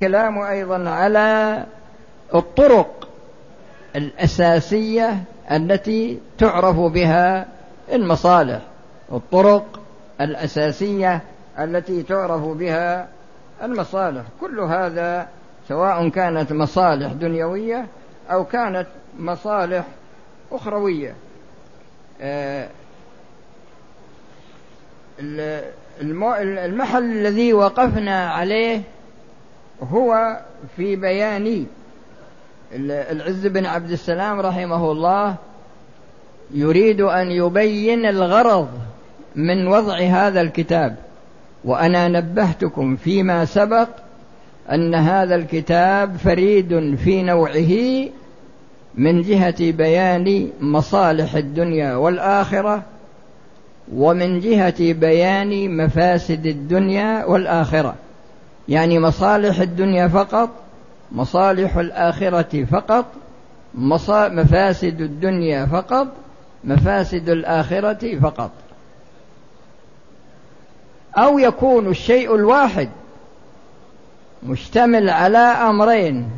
كلام أيضا على الطرق الأساسية التي تعرف بها المصالح الطرق الأساسية التي تعرف بها المصالح. كل هذا سواء كانت مصالح دنيوية أو كانت مصالح أخروية. آه، المحل الذي وقفنا عليه هو في بيان العز بن عبد السلام رحمه الله يريد أن يبين الغرض من وضع هذا الكتاب. وأنا نبهتكم فيما سبق أن هذا الكتاب فريد في نوعه من جهة بيان مصالح الدنيا والآخرة ومن جهة بيان مفاسد الدنيا والآخرة. يعني مصالح الدنيا فقط مصالح الآخرة فقط مفاسد الدنيا فقط مفاسد الآخرة فقط. أو يكون الشيء الواحد مشتمل على أمرين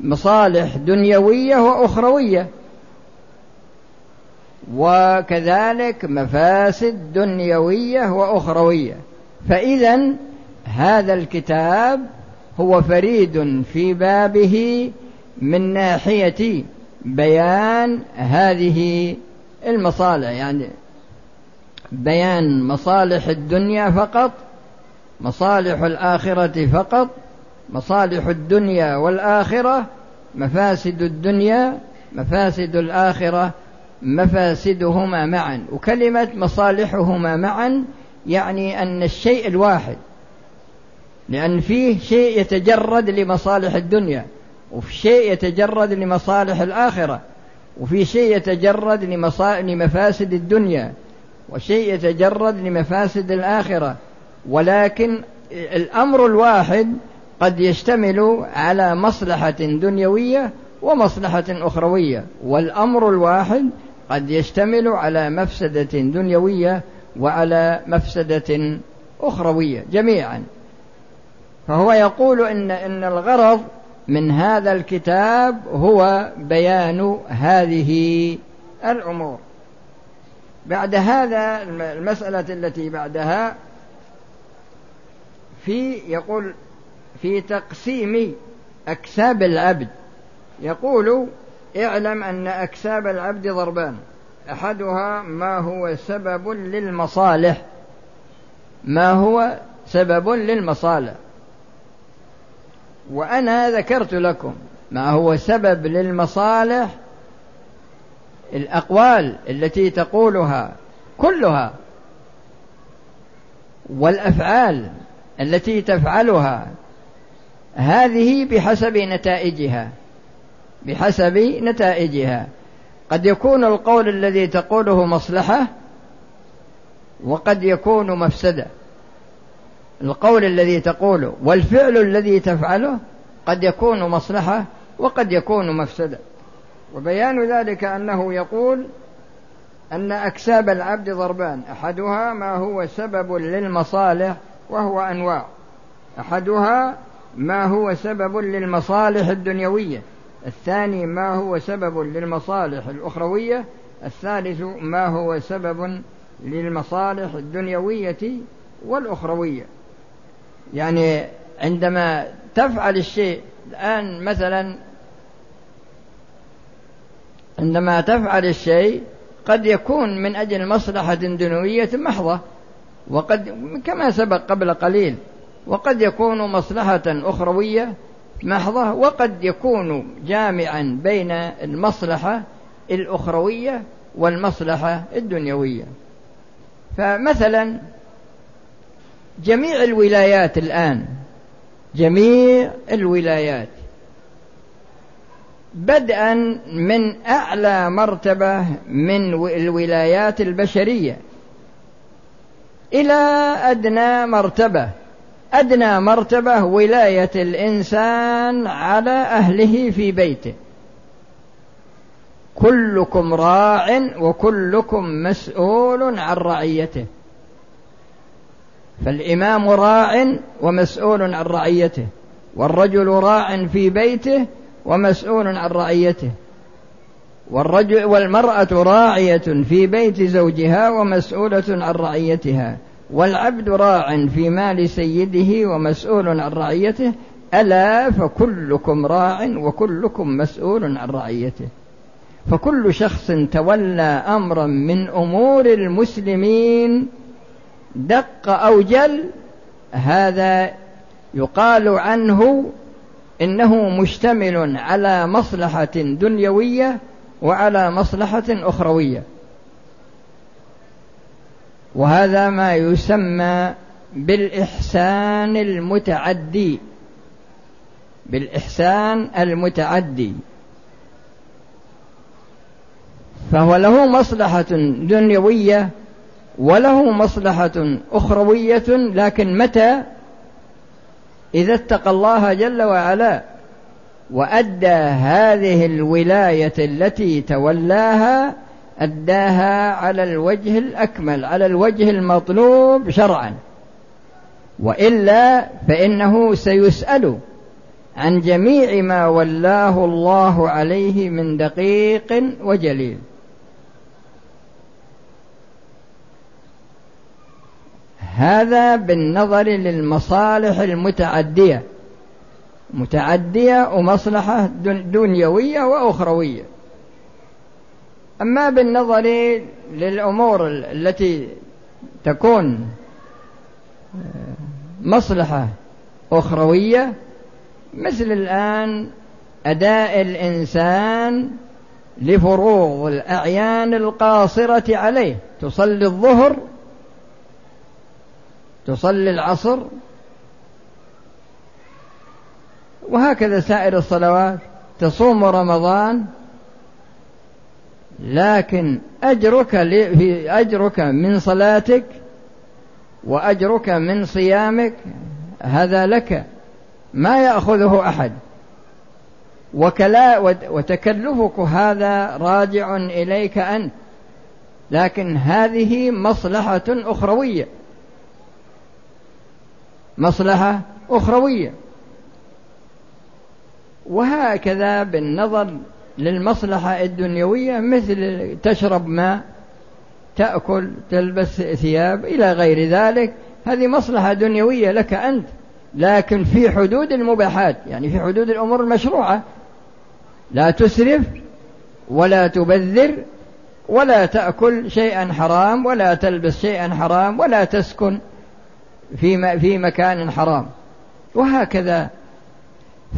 مصالح دنيوية وأخروية. وكذلك مفاسد دنيوية وأخروية. فاذا هذا الكتاب هو فريد في بابه من ناحية بيان هذه المصالح يعني بيان مصالح الدنيا فقط مصالح الآخرة فقط مصالح الدنيا والآخرة مفاسد الدنيا مفاسد الآخرة مفاسدهما معا. وكلمة مصالحهما معا يعني أن الشيء الواحد لأن فيه شيء يتجرد لمصالح الدنيا وفي شيء يتجرد لمصالح الآخرة وفي شيء يتجرد لمفاسد الدنيا وشيء يتجرد لمفاسد الآخرة. ولكن الأمر الواحد قد يشتمل على مصلحة دنيوية ومصلحة أخروية والأمر الواحد قد يشتمل على مفسدة دنيوية وعلى مفسدة أخروية جميعا. فهو يقول إن إن الغرض من هذا الكتاب هو بيان هذه الأمور. بعد هذا المسألة التي بعدها في يقول في تقسيم أكساب العبد. يقول اعلم أن أكساب العبد ضربان. أحدها ما هو سبب للمصالح. ما هو سبب للمصالح؟ وأنا ذكرت لكم ما هو سبب للمصالح الأقوال التي تقولها كلها والأفعال التي تفعلها هذه بحسب نتائجها بحسب نتائجها. قد يكون القول الذي تقوله مصلحة وقد يكون مفسدة. القول الذي تقوله والفعل الذي تفعله قد يكون مصلحة وقد يكون مفسدة. وبيان ذلك أنه يقول أن أكساب العبد ضربان أحدها ما هو سبب للمصالح وهو أنواع. أحدها ما هو سبب للمصالح الدنيوية الثاني ما هو سبب للمصالح الأخروية الثالث ما هو سبب للمصالح الدنيوية والأخروية. يعني عندما تفعل الشيء الآن مثلا عندما تفعل الشيء قد يكون من أجل مصلحة دنيوية محضة وقد كما سبق قبل قليل وقد يكون مصلحة أخروية محضة وقد يكون جامعا بين المصلحة الأخروية والمصلحة الدنيوية. فمثلا جميع الولايات الآن جميع الولايات بدءا من أعلى مرتبة من الولايات البشرية إلى أدنى مرتبة. أدنى مرتبة ولاية الإنسان على أهله في بيته. كلكم راع وكلكم مسؤول عن رعيته. فالإمام راع ومسؤول عن رعيته والرجل راع في بيته ومسؤول عن رعيته. والرجل والمرأة راعية في بيت زوجها ومسؤولة عن رعيتها. والعبد راع في مال سيده ومسؤول عن رعيته. ألا فكلكم راع وكلكم مسؤول عن رعيته. فكل شخص تولى أمرا من أمور المسلمين دق أو جل هذا يقال عنه إنه مشتمل على مصلحة دنيوية وعلى مصلحة أخروية. وهذا ما يسمى بالإحسان المتعدي بالإحسان المتعدي. فهو له مصلحة دنيوية وله مصلحة أخروية لكن متى؟ إذا اتقى الله جل وعلا وأدى هذه الولاية التي تولاها أداها على الوجه الأكمل على الوجه المطلوب شرعا. وإلا فإنه سيسأل عن جميع ما ولاه الله عليه من دقيق وجليل. هذا بالنظر للمصالح المتعدية متعدية ومصلحة دنيوية وأخروية. أما بالنظر للأمور التي تكون مصلحة أخروية مثل الآن أداء الإنسان لفروض الأعيان القاصرة عليه تصلي الظهر تصلي العصر وهكذا سائر الصلوات تصوم رمضان لكن أجرك في أجرك من صلاتك وأجرك من صيامك هذا لك ما يأخذه أحد. وكلا وتكلفك هذا راجع إليك أنت لكن هذه مصلحة أخروية. مصلحة أخروية. وهكذا بالنظر للمصلحة الدنيوية مثل تشرب ماء تأكل تلبس ثياب إلى غير ذلك هذه مصلحة دنيوية لك أنت لكن في حدود المباحات يعني في حدود الأمور المشروعة. لا تسرف ولا تبذر ولا تأكل شيئا حرام ولا تلبس شيئا حرام ولا تسكن. في في مكان حرام. وهكذا.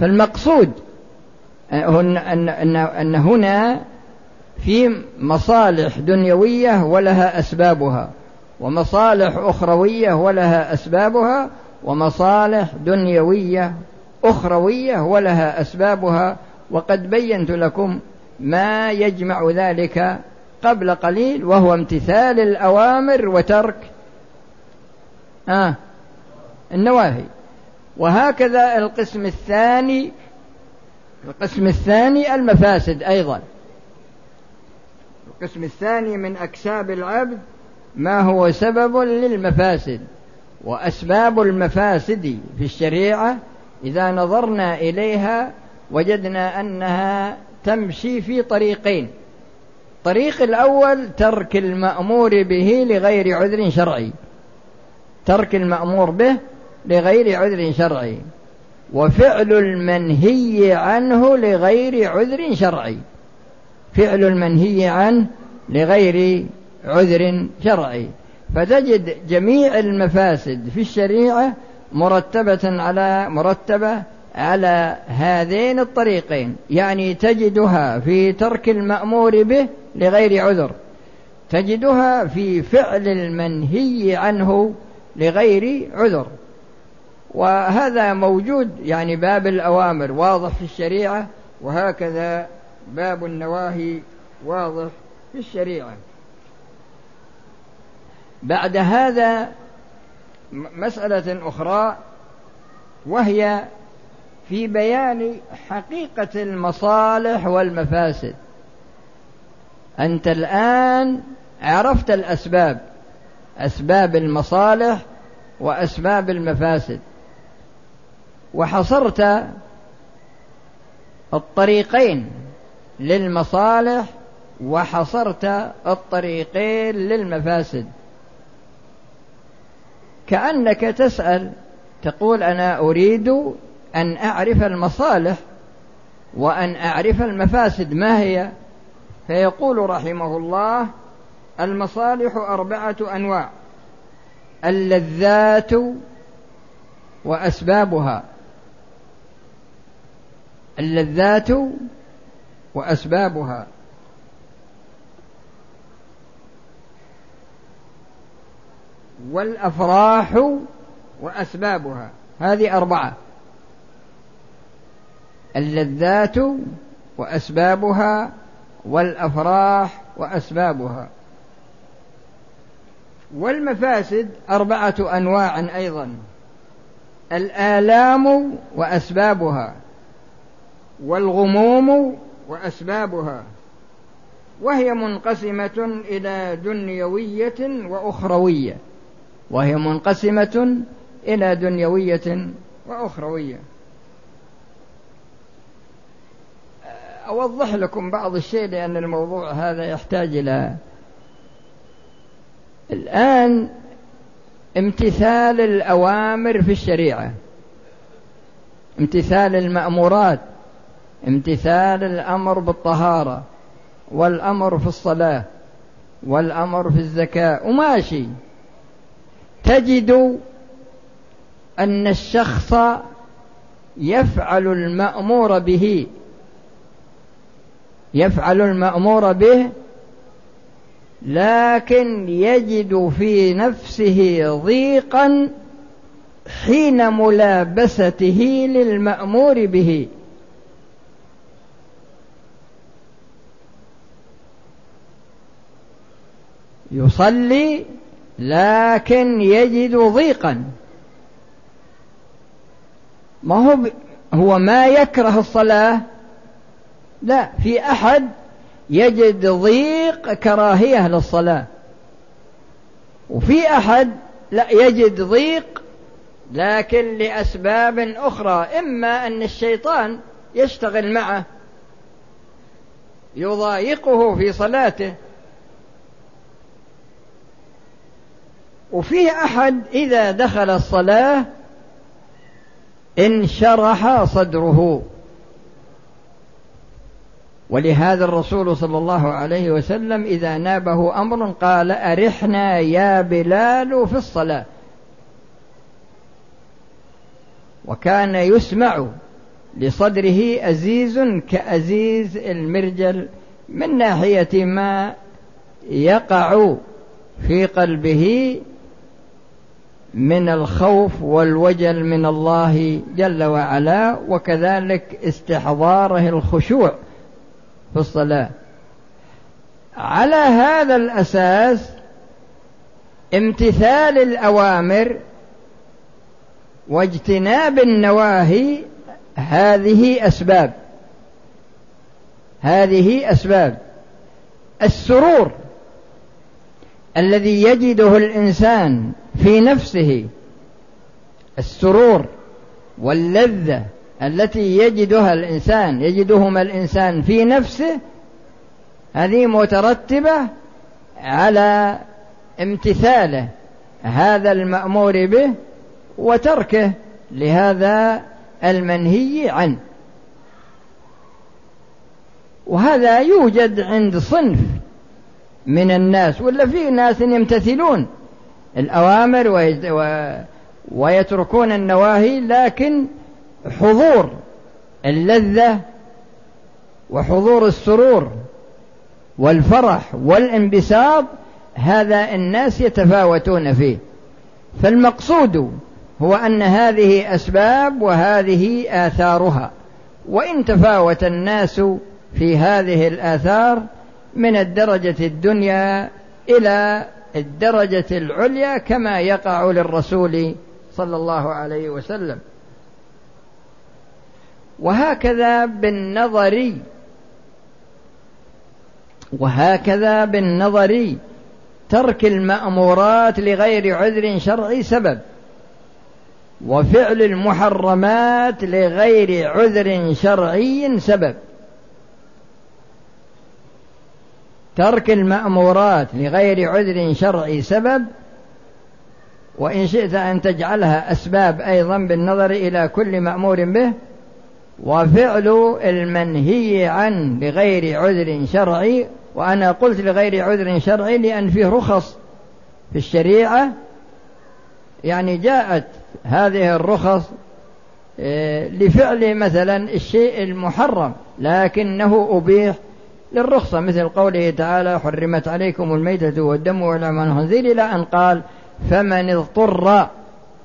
فالمقصود أن أن أن هنا في مصالح دنيوية ولها أسبابها ومصالح أخروية ولها أسبابها ومصالح دنيوية أخروية ولها أسبابها. وقد بينت لكم ما يجمع ذلك قبل قليل وهو امتثال الأوامر وترك آه النواهي. وهكذا القسم الثاني القسم الثاني المفاسد أيضا. القسم الثاني من أكساب العبد ما هو سبب للمفاسد وأسباب المفاسد في الشريعة إذا نظرنا إليها وجدنا أنها تمشي في طريقين. الطريق الأول ترك المأمور به لغير عذر شرعي. ترك المأمور به لغير عذر شرعي. وفعل المنهي عنه لغير عذر شرعي. فعل المنهي عنه لغير عذر شرعي. فتجد جميع المفاسد في الشريعة مرتبة على مرتبة على هذين الطريقين. يعني تجدها في ترك المأمور به لغير عذر. تجدها في فعل المنهي عنه لغير عذر. وهذا موجود يعني باب الأوامر واضح في الشريعة وهكذا باب النواهي واضح في الشريعة. بعد هذا مسألة أخرى وهي في بيان حقيقة المصالح والمفاسد. أنت الآن عرفت الأسباب أسباب المصالح وأسباب المفاسد. وحصرت الطريقين للمصالح وحصرت الطريقين للمفاسد. كأنك تسأل تقول أنا أريد أن أعرف المصالح وأن أعرف المفاسد ما هي؟ فيقول رحمه الله المصالح أربعة أنواع اللذات وأسبابها. اللذات وأسبابها. والأفراح وأسبابها. هذه أربعة. اللذات وأسبابها والأفراح وأسبابها. والمفاسد أربعة أنواع أيضا. الآلام وأسبابها. والغموم وأسبابها. وهي منقسمة إلى دنيوية وأخروية. وهي منقسمة إلى دنيوية وأخروية. أوضح لكم بعض الشيء لأن الموضوع هذا يحتاج إلى الآن امتثال الأوامر في الشريعة. امتثال المأمورات. امتثال الأمر بالطهارة والأمر في الصلاة والأمر في الزكاة وماشي. تجد أن الشخص يفعل المأمور به يفعل المأمور به لكن يجد في نفسه ضيقا حين ملابسته للمأمور به. يصلي لكن يجد ضيقا. ما هو هو ما يكره الصلاة؟ لا في أحد يجد ضيق كراهية للصلاة. وفي أحد لا يجد ضيق لكن لأسباب أخرى إما أن الشيطان يشتغل معه يضايقه في صلاته. وفيه أحد إذا دخل الصلاة انشرح صدره. ولهذا الرسول صلى الله عليه وسلم إذا نابه أمر قال أرحنا يا بلال في الصلاة. وكان يسمع لصدره أزيز كأزيز المرجل من ناحية ما يقع في قلبه من الخوف والوجل من الله جل وعلا وكذلك استحضاره الخشوع في الصلاة. على هذا الأساس امتثال الأوامر واجتناب النواهي هذه أسباب. هذه أسباب. السرور الذي يجده الإنسان في نفسه السرور واللذة التي يجدها الإنسان يجدهما الإنسان في نفسه هذه مترتبة على امتثاله هذا المأمور به وتركه لهذا المنهي عنه. وهذا يوجد عند صنف من الناس ولا في ناس يمتثلون. الأوامر ويتركون النواهي لكن حضور اللذة وحضور السرور والفرح والانبساط هذا الناس يتفاوتون فيه. فالمقصود هو أن هذه أسباب وهذه آثارها. وإن تفاوت الناس في هذه الآثار من الدرجة الدنيا إلى الدرجة العليا كما يقع للرسول صلى الله عليه وسلم. وهكذا بالنظر وهكذا بالنظر ترك المأمورات لغير عذر شرعي سبب وفعل المحرمات لغير عذر شرعي سبب. ترك المأمورات لغير عذر شرعي سبب وإن شئت أن تجعلها أسباب أيضا بالنظر إلى كل مأمور به وفعل المنهي عنه لغير عذر شرعي وأنا قلت لغير عذر شرعي لأن فيه رخص في الشريعة. يعني جاءت هذه الرخص آه، لفعل مثلا الشيء المحرم لكنه أبيح للرخصة مثل قوله تعالى حرمت عليكم الميتة والدم والعم الخنزير إلى أن قال فمن اضطر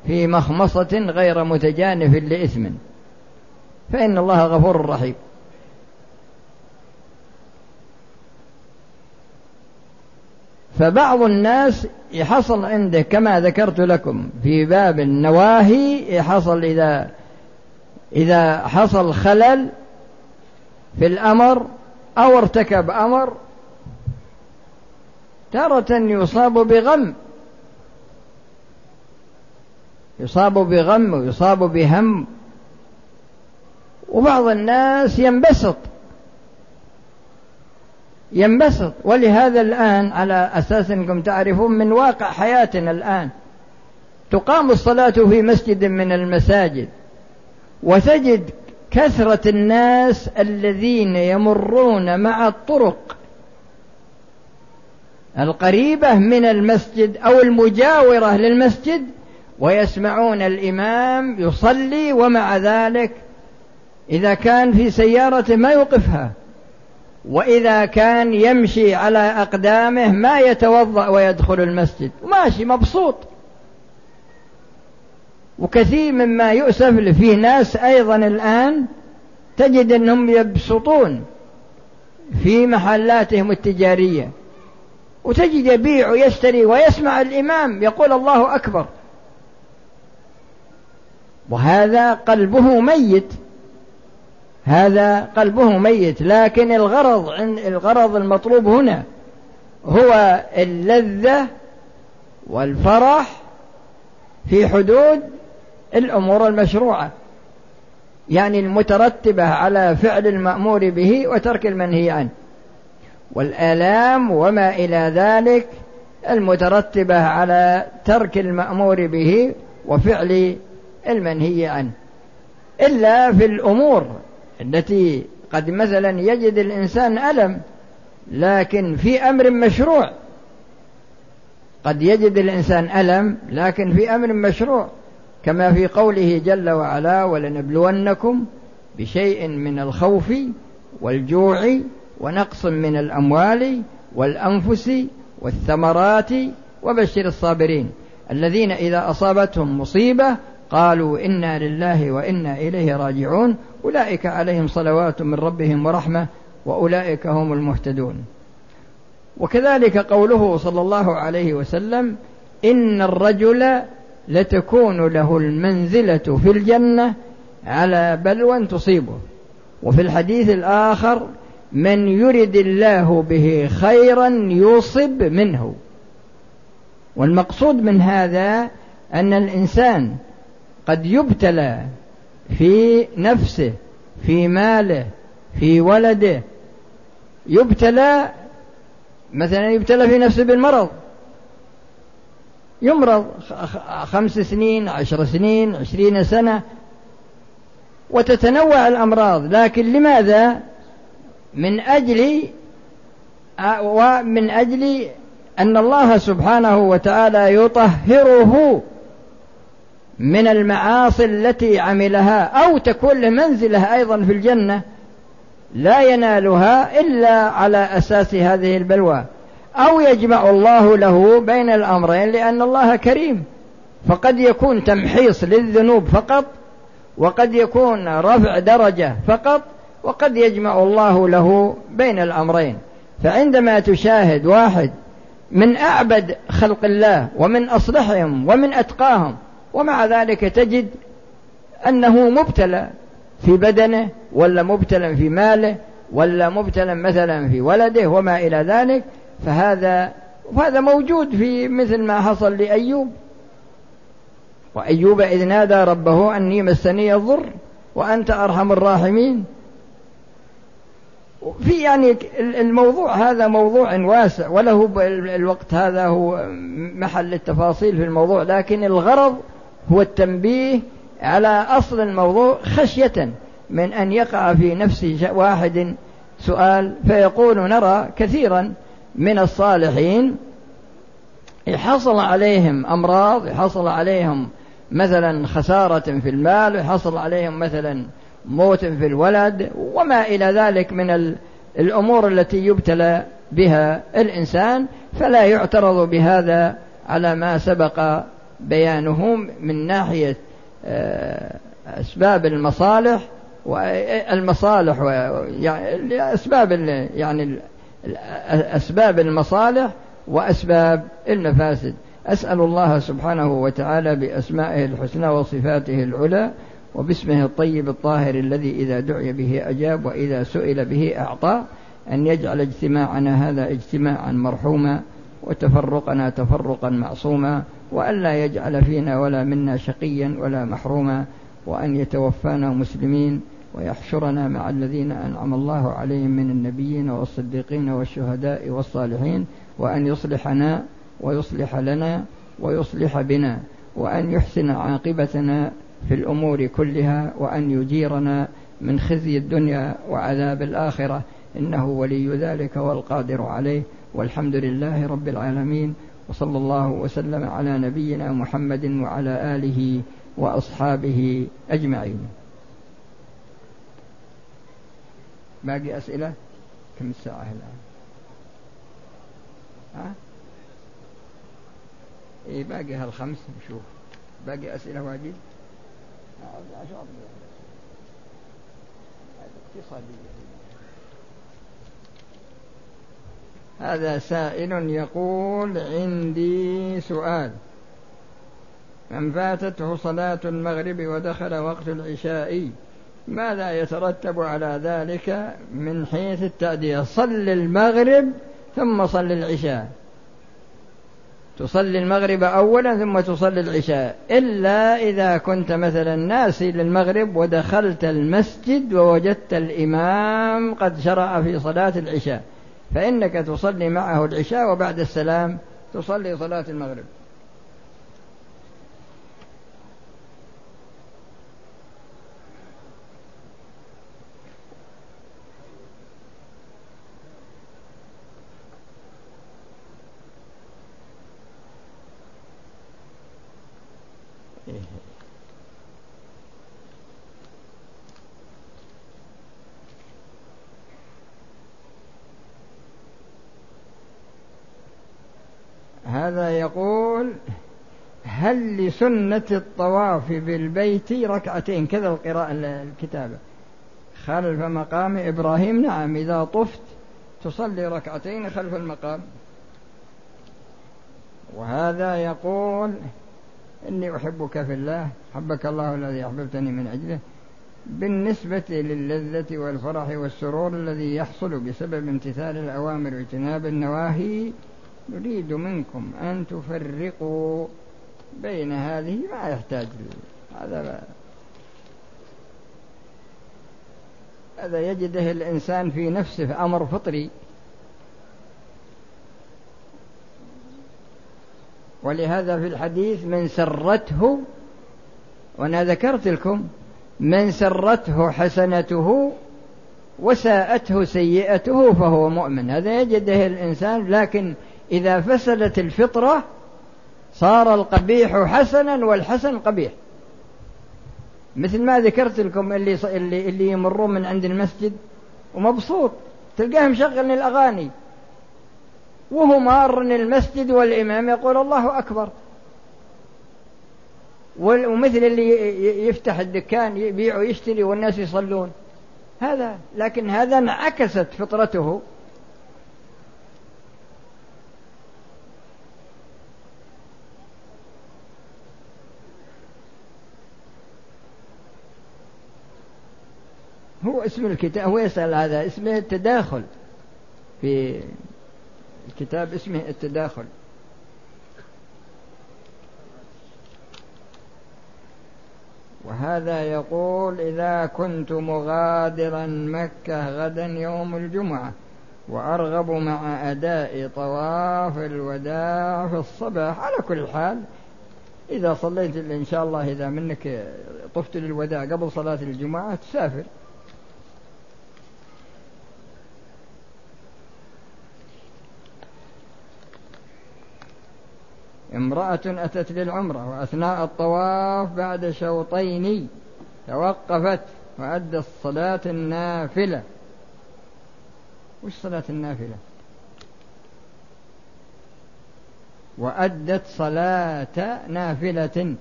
في مخمصة غير متجانف لإثم فإن الله غفور رحيم. فبعض الناس يحصل عنده كما ذكرت لكم في باب النواهي يحصل إذا إذا حصل خلل في الأمر أو ارتكب أمر تارة يصاب بغم يصاب بغم ويصاب بهم. وبعض الناس ينبسط ينبسط. ولهذا الآن على أساس أنكم تعرفون من واقع حياتنا الآن تقام الصلاة في مسجد من المساجد وتجد كثرة الناس الذين يمرون مع الطرق. القريبة من المسجد أو المجاورة للمسجد ويسمعون الإمام يصلي ومع ذلك. إذا كان في سيارة ما يوقفها. وإذا كان يمشي على أقدامه ما يتوضأ ويدخل المسجد. ماشي مبسوط. وكثير مما يؤسف في ناس أيضا الآن تجد أنهم يبسطون في محلاتهم التجارية. وتجد يبيع ويشتري ويسمع الإمام يقول الله أكبر. وهذا قلبه ميت. هذا قلبه ميت. لكن الغرض الغرض المطلوب هنا هو اللذة والفرح في حدود الأمور المشروعة يعني المترتبة على فعل المأمور به وترك المنهي عنه. والآلام وما إلى ذلك المترتبة على ترك المأمور به وفعل المنهي عنه. إلا في الأمور التي قد مثلا يجد الإنسان ألم لكن في أمر مشروع. قد يجد الإنسان ألم لكن في أمر مشروع. كما في قوله جل وعلا ولنبلونكم بشيء من الخوف والجوع ونقص من الأموال والأنفس والثمرات وبشر الصابرين. الذين إذا أصابتهم مصيبة قالوا إنا لله وإنا إليه راجعون أولئك عليهم صلوات من ربهم ورحمة وأولئك هم المهتدون. وكذلك قوله صلى الله عليه وسلم إن الرجل لتكون له المنزلة في الجنة على بلوى تصيبه. وفي الحديث الآخر من يرد الله به خيرا يصب منه. والمقصود من هذا أن الإنسان قد يبتلى في نفسه في ماله في ولده. يبتلى مثلا يبتلى في نفسه بالمرض. يمرض خمس سنين عشر سنين عشرين سنة. وتتنوع الأمراض. لكن لماذا؟ من أجل ومن أجل أن الله سبحانه وتعالى يطهره من المعاصي التي عملها أو تكون له منزلة أيضا في الجنة لا ينالها إلا على أساس هذه البلوى. أو يجمع الله له بين الأمرين لأن الله كريم. فقد يكون تمحيص للذنوب فقط وقد يكون رفع درجة فقط وقد يجمع الله له بين الأمرين. فعندما تشاهد واحد من أعبد خلق الله ومن أصلحهم ومن أتقاهم ومع ذلك تجد أنه مبتلى في بدنه ولا مبتلى في ماله ولا مبتلى مثلا في ولده وما إلى ذلك فهذا وهذا موجود في مثل ما حصل لأيوب. وأيوب إذ نادى ربه أني مسني الضر وأنت أرحم الراحمين. في يعني الموضوع هذا موضوع واسع وله الوقت هذا هو محل التفاصيل في الموضوع لكن الغرض هو التنبيه على أصل الموضوع خشية من أن يقع في نفس واحد سؤال فيقول نرى كثيرا من الصالحين حصل عليهم أمراض حصل عليهم مثلا خسارة في المال يحصل عليهم مثلا موت في الولد وما إلى ذلك من الأمور التي يبتلى بها الإنسان فلا يعترض بهذا على ما سبق بيانه من ناحية آه، أسباب المصالح والمصالح أسباب يعني أسباب المصالح وأسباب المفاسد. أسأل الله سبحانه وتعالى بأسمائه الحسنى وصفاته العلى وباسمه الطيب الطاهر الذي إذا دعي به أجاب وإذا سئل به أعطى أن يجعل اجتماعنا هذا اجتماعا مرحوما وتفرقنا تفرقا معصوما وألا يجعل فينا ولا منا شقيا ولا محروما وأن يتوفانا مسلمين ويحشرنا مع الذين أنعم الله عليهم من النبيين والصديقين والشهداء والصالحين وأن يصلحنا ويصلح لنا ويصلح بنا وأن يحسن عاقبتنا في الأمور كلها وأن يجيرنا من خزي الدنيا وعذاب الآخرة. إنه ولي ذلك والقادر عليه. والحمد لله رب العالمين. وصلى الله وسلم على نبينا محمد وعلى آله وأصحابه أجمعين. باقي أسئلة؟ كم الساعة الآن؟ ها؟ إيه باقي هالخمس نشوف. باقي أسئلة واجد؟ هذا سائل يقول عندي سؤال. من فاتته صلاة المغرب ودخل وقت العشاء ماذا يترتب على ذلك من حيث التأدية؟ صل المغرب ثم صل العشاء. تصلي المغرب أولا ثم تصلي العشاء. إلا إذا كنت مثلا ناسي للمغرب ودخلت المسجد ووجدت الإمام قد شرع في صلاة العشاء فإنك تصلي معه العشاء وبعد السلام تصلي صلاة المغرب هذا يقول هل لسنة الطواف بالبيت ركعتين كذا القراءة الكتابة. خلف مقام إبراهيم نعم إذا طفت تصلي ركعتين خلف المقام. وهذا يقول إني أحبك في الله حبك الله الذي أحببتني من أجله بالنسبة للذة والفرح والسرور الذي يحصل بسبب امتثال الأوامر واجتناب النواهي نريد منكم أن تفرقوا. بين هذه ما يحتاج هذا هذا يجده الإنسان في نفسه أمر فطري. ولهذا في الحديث من سرته وأنا ذكرت لكم من سرته حسنته وساءته سيئته فهو مؤمن. هذا يجده الإنسان لكن إذا فسدت الفطرة صار القبيح حسنا والحسن قبيح. مثل ما ذكرت لكم اللي اللي اللي يمرون من عند المسجد ومبسوط. تلقاه مشغل الأغاني. وهو مار المسجد والإمام يقول الله أكبر. ومثل اللي يفتح الدكان يبيع ويشتري والناس يصلون. هذا لكن هذا انعكست فطرته هو اسم الكتاب هو يسأل هذا اسمه التداخل. في الكتاب اسمه التداخل. وهذا يقول إذا كنت مغادرا مكة غدا يوم الجمعة وأرغب مع أداء طواف الوداع في الصباح على كل حال إذا صليت إن شاء الله إذا منك طفت للوداع قبل صلاة الجمعة تسافر. امرأة أتت للعمرة وأثناء الطواف بعد شوطين توقفت وأدت الصلاة النافلة. وش صلاة النافلة؟ وأدت صلاة نافلة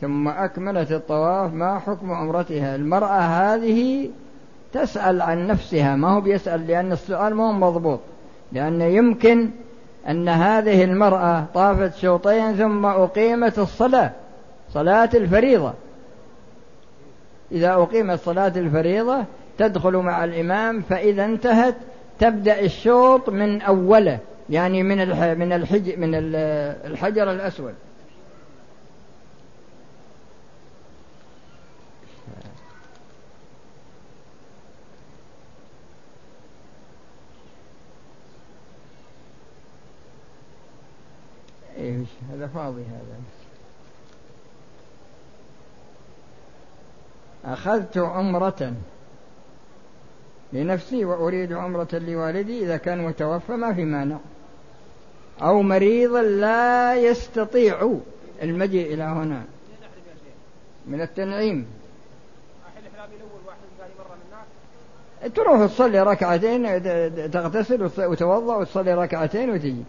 ثم أكملت الطواف. ما حكم عمرتها؟ المرأة هذه تسأل عن نفسها ما هو بيسأل لأن السؤال ما هو مضبوط لأن يمكن أن هذه المرأة طافت شوطين ثم أقيمت الصلاة صلاة الفريضة. إذا أقيمت صلاة الفريضة تدخل مع الإمام فإذا انتهت تبدأ الشوط من أوله يعني من من الحج من الحجر الأسود. إيش؟ هذا فاضي هذا. أخذت عمرة لنفسي وأريد عمرة لوالدي إذا كان متوفى ما في مانع. أو مريضا لا يستطيع المجيء إلى هنا. من التنعيم. تروح تصلي ركعتين تغتسل وتوضأ وتصلي ركعتين وتجي.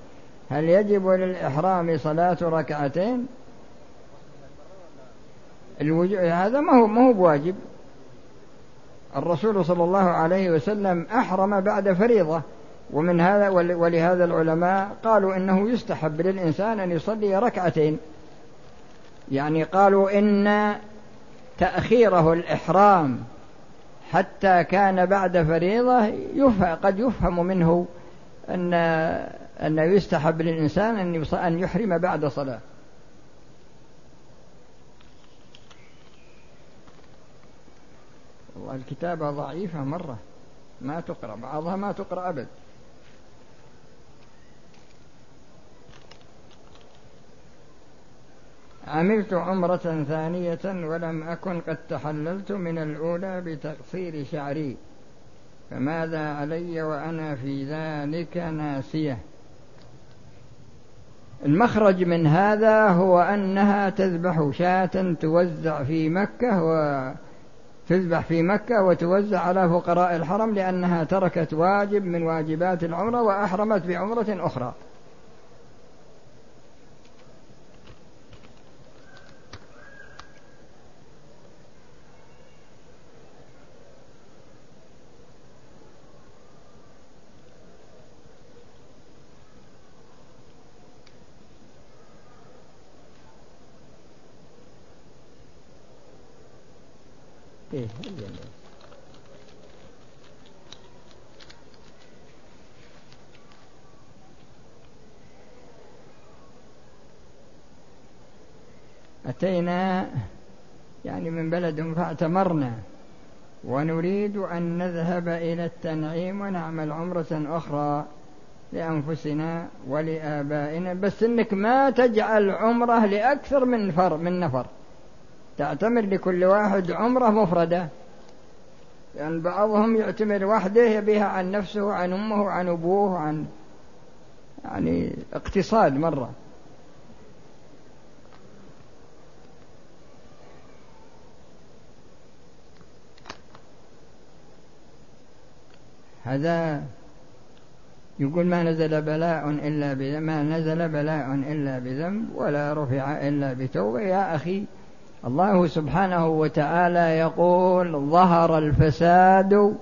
هل يجب للإحرام صلاة ركعتين؟ الوجو... هذا ما هو ما هو بواجب. الرسول صلى الله عليه وسلم أحرم بعد فريضة. ومن هذا ولهذا العلماء قالوا إنه يستحب للإنسان أن يصلي ركعتين. يعني قالوا إن تأخيره الإحرام حتى كان بعد فريضة يفهم قد يفهم منه أن أنه يستحب للإنسان أن يحرم بعد صلاة. والله الكتابة ضعيفة مرة. ما تقرأ بعضها ما تقرأ أبد. عملت عمرة ثانية ولم أكن قد تحللت من الأولى بتقصير شعري. فماذا علي وأنا في ذلك ناسية؟ المخرج من هذا هو أنها تذبح شاة توزع في مكة وتذبح في مكة وتوزع على فقراء الحرم لأنها تركت واجب من واجبات العمرة وأحرمت بعمرة أخرى. إيه أتينا يعني من بلد فاعتمرنا ونريد أن نذهب إلى التنعيم ونعمل عمرة أخرى لأنفسنا ولآبائنا بس إنك ما تجعل عمرة لأكثر من فر من نفر. تعتمر لكل واحد عمرة مفردة. لأن يعني بعضهم يعتمر وحده يبيها عن نفسه وعن أمه وعن أبوه وعن يعني اقتصاد مرة. هذا يقول ما نزل بلاء إلا بذنب ما نزل بلاء إلا بذنب ولا رفع إلا بتوبة. يا أخي الله سبحانه وتعالى يقول ظهر الفساد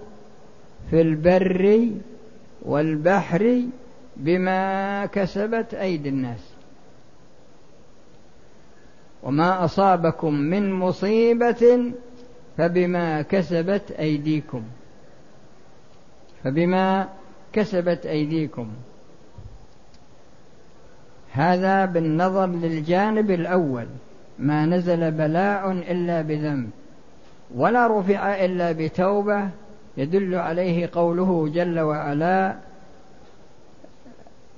في البر والبحر بما كسبت أيدي الناس. وما أصابكم من مصيبة فبما كسبت أيديكم. فبما كسبت أيديكم. هذا بالنظر للجانب الأول. ما نزل بلاء إلا بذنب ولا رفع إلا بتوبة يدل عليه قوله جل وعلا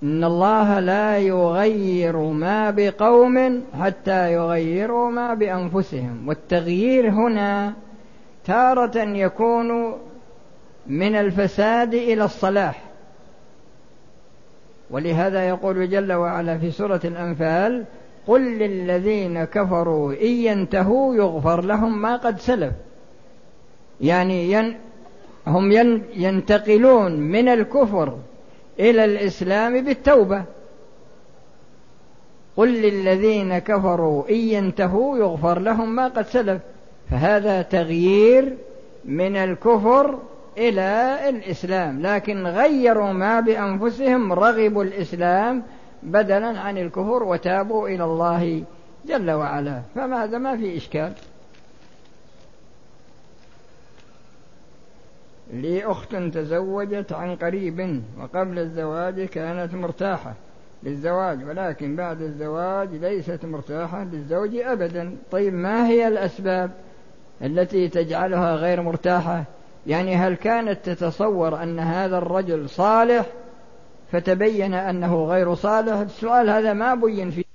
إن الله لا يغير ما بقوم حتى يغيروا ما بأنفسهم. والتغيير هنا تارة يكون من الفساد إلى الصلاح. ولهذا يقول جل وعلا في سورة الأنفال قل للذين كفروا إن ينتهوا يغفر لهم ما قد سلف. يعني ين هم ينتقلون من الكفر إلى الإسلام بالتوبة. قل للذين كفروا إن ينتهوا يغفر لهم ما قد سلف. فهذا تغيير من الكفر إلى الإسلام. لكن غيروا ما بأنفسهم رغبوا الإسلام بدلا عن الكفر وتابوا إلى الله جل وعلا. فماذا؟ ما في إشكال. لي أخت تزوجت عن قريب وقبل الزواج كانت مرتاحة للزواج ولكن بعد الزواج ليست مرتاحة للزوج أبدا. طيب ما هي الأسباب التي تجعلها غير مرتاحة؟ يعني هل كانت تتصور أن هذا الرجل صالح فتبين أنه غير صالح. السؤال هذا ما بين فيه